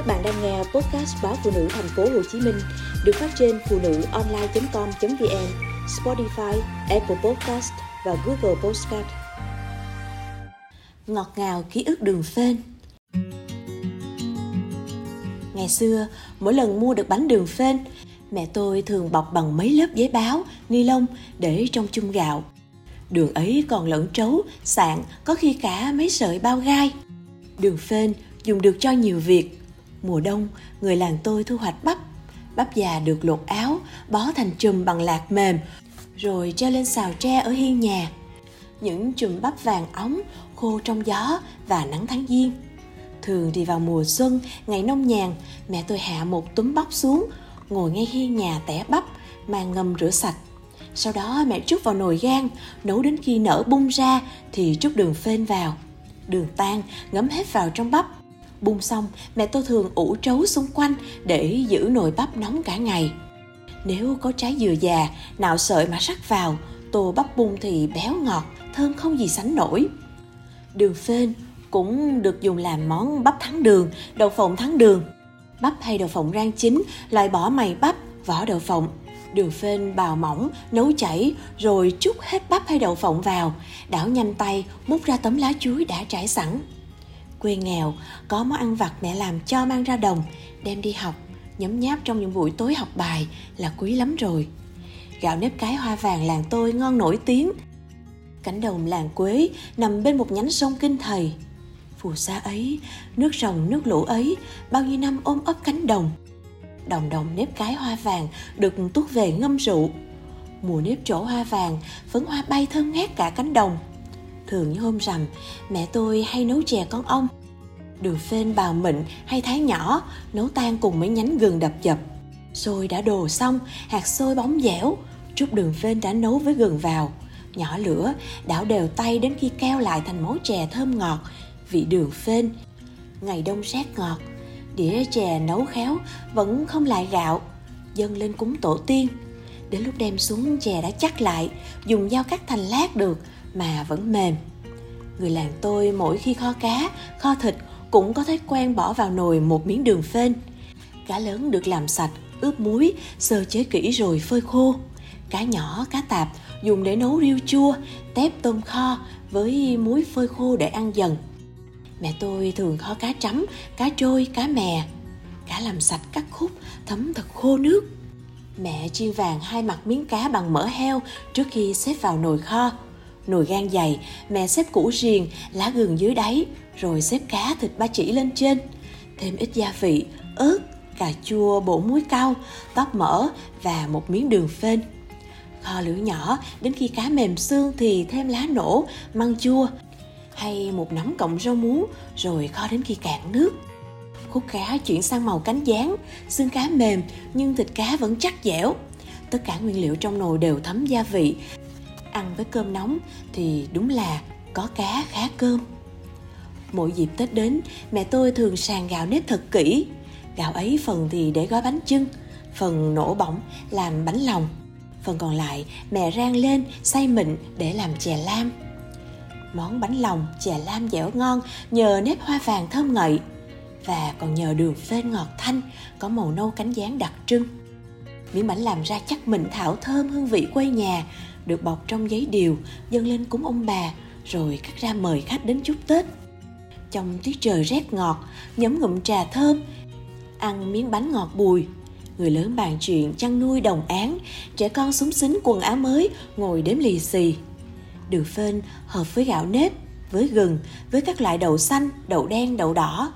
Các bạn đang nghe podcast báo phụ nữ thành phố Hồ Chí Minh được phát trên phụ nữ online.com.vn, Spotify, Apple Podcast và Google Podcast. Ngọt ngào ký ức đường phên Ngày xưa, mỗi lần mua được bánh đường phên, mẹ tôi thường bọc bằng mấy lớp giấy báo, ni lông để trong chung gạo. Đường ấy còn lẫn trấu, sạn, có khi cả mấy sợi bao gai. Đường phên dùng được cho nhiều việc, Mùa đông, người làng tôi thu hoạch bắp. Bắp già được lột áo, bó thành chùm bằng lạc mềm, rồi treo lên xào tre ở hiên nhà. Những chùm bắp vàng óng, khô trong gió và nắng tháng giêng. Thường thì vào mùa xuân, ngày nông nhàn, mẹ tôi hạ một túm bắp xuống, ngồi ngay hiên nhà tẻ bắp, mang ngâm rửa sạch. Sau đó mẹ trút vào nồi gan, nấu đến khi nở bung ra thì trút đường phên vào. Đường tan ngấm hết vào trong bắp Bung xong, mẹ tôi thường ủ trấu xung quanh để giữ nồi bắp nóng cả ngày. Nếu có trái dừa già, nạo sợi mà rắc vào, tô bắp bung thì béo ngọt, thơm không gì sánh nổi. Đường phên cũng được dùng làm món bắp thắng đường, đậu phộng thắng đường. Bắp hay đậu phộng rang chín, loại bỏ mày bắp, vỏ đậu phộng. Đường phên bào mỏng, nấu chảy, rồi chút hết bắp hay đậu phộng vào, đảo nhanh tay, múc ra tấm lá chuối đã trải sẵn quê nghèo, có món ăn vặt mẹ làm cho mang ra đồng, đem đi học. Nhấm nháp trong những buổi tối học bài là quý lắm rồi. Gạo nếp cái hoa vàng làng tôi ngon nổi tiếng. Cánh đồng làng quế nằm bên một nhánh sông kinh thầy. Phù sa ấy, nước rồng, nước lũ ấy, bao nhiêu năm ôm ấp cánh đồng. Đồng đồng nếp cái hoa vàng được tuốt về ngâm rượu. Mùa nếp trổ hoa vàng, phấn hoa bay thơm ngát cả cánh đồng thường những hôm rằm, mẹ tôi hay nấu chè con ong đường phên bào mịn hay thái nhỏ, nấu tan cùng mấy nhánh gừng đập dập xôi đã đồ xong, hạt xôi bóng dẻo. Chút đường phên đã nấu với gừng vào. Nhỏ lửa, đảo đều tay đến khi keo lại thành món chè thơm ngọt. Vị đường phên, ngày đông rét ngọt. Đĩa chè nấu khéo, vẫn không lại gạo. Dâng lên cúng tổ tiên. Đến lúc đem xuống, chè đã chắc lại, dùng dao cắt thành lát được mà vẫn mềm. Người làng tôi mỗi khi kho cá, kho thịt cũng có thói quen bỏ vào nồi một miếng đường phên. Cá lớn được làm sạch, ướp muối, sơ chế kỹ rồi phơi khô. Cá nhỏ, cá tạp dùng để nấu riêu chua, tép tôm kho với muối phơi khô để ăn dần. Mẹ tôi thường kho cá trắm, cá trôi, cá mè. Cá làm sạch cắt khúc, thấm thật khô nước. Mẹ chiên vàng hai mặt miếng cá bằng mỡ heo trước khi xếp vào nồi kho nồi gan dày, mẹ xếp củ riềng, lá gừng dưới đáy, rồi xếp cá thịt ba chỉ lên trên. Thêm ít gia vị, ớt, cà chua, bổ muối cao, tóp mỡ và một miếng đường phên. Kho lửa nhỏ, đến khi cá mềm xương thì thêm lá nổ, măng chua, hay một nắm cộng rau muống, rồi kho đến khi cạn nước. Khúc cá chuyển sang màu cánh gián, xương cá mềm nhưng thịt cá vẫn chắc dẻo. Tất cả nguyên liệu trong nồi đều thấm gia vị ăn với cơm nóng thì đúng là có cá khá cơm. Mỗi dịp tết đến, mẹ tôi thường sàng gạo nếp thật kỹ. Gạo ấy phần thì để gói bánh chưng, phần nổ bỏng làm bánh lòng. Phần còn lại, mẹ rang lên, xay mịn để làm chè lam. Món bánh lòng, chè lam dẻo ngon nhờ nếp hoa vàng thơm ngậy. Và còn nhờ đường phên ngọt thanh, có màu nâu cánh gián đặc trưng. Miếng bánh làm ra chắc mịn thảo thơm hương vị quê nhà được bọc trong giấy điều, dâng lên cúng ông bà, rồi cắt ra mời khách đến chúc tết. Trong tiết trời rét ngọt nhấm ngụm trà thơm, ăn miếng bánh ngọt bùi. Người lớn bàn chuyện chăn nuôi đồng án trẻ con súng xính quần áo mới ngồi đếm lì xì. Đường phên hợp với gạo nếp, với gừng, với các loại đậu xanh, đậu đen, đậu đỏ.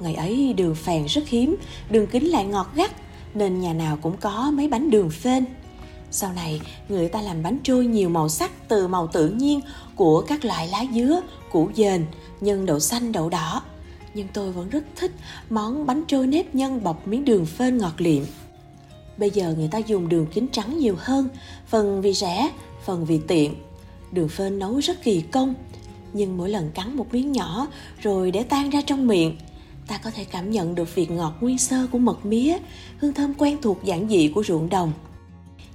Ngày ấy đường phèn rất hiếm, đường kính lại ngọt gắt, nên nhà nào cũng có mấy bánh đường phên sau này, người ta làm bánh trôi nhiều màu sắc từ màu tự nhiên của các loại lá dứa, củ dền, nhân đậu xanh, đậu đỏ. Nhưng tôi vẫn rất thích món bánh trôi nếp nhân bọc miếng đường phên ngọt liệm. Bây giờ người ta dùng đường kính trắng nhiều hơn, phần vì rẻ, phần vì tiện. Đường phên nấu rất kỳ công, nhưng mỗi lần cắn một miếng nhỏ rồi để tan ra trong miệng, ta có thể cảm nhận được vị ngọt nguyên sơ của mật mía, hương thơm quen thuộc giản dị của ruộng đồng –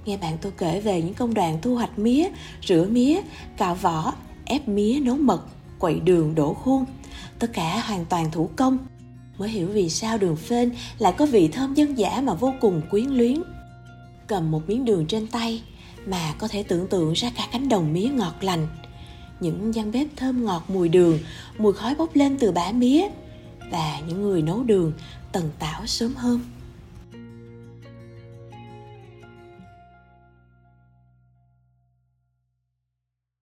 nghe bạn tôi kể về những công đoạn thu hoạch mía, rửa mía, cạo vỏ, ép mía nấu mật, quậy đường đổ khuôn. Tất cả hoàn toàn thủ công. mới hiểu vì sao đường phên lại có vị thơm dân dã mà vô cùng quyến luyến cầm một miếng đường trên tay mà có thể tưởng tượng ra cả cánh đồng mía ngọt lành những gian bếp thơm ngọt mùi đường mùi khói bốc lên từ bã mía và những người nấu đường tần tảo sớm hôm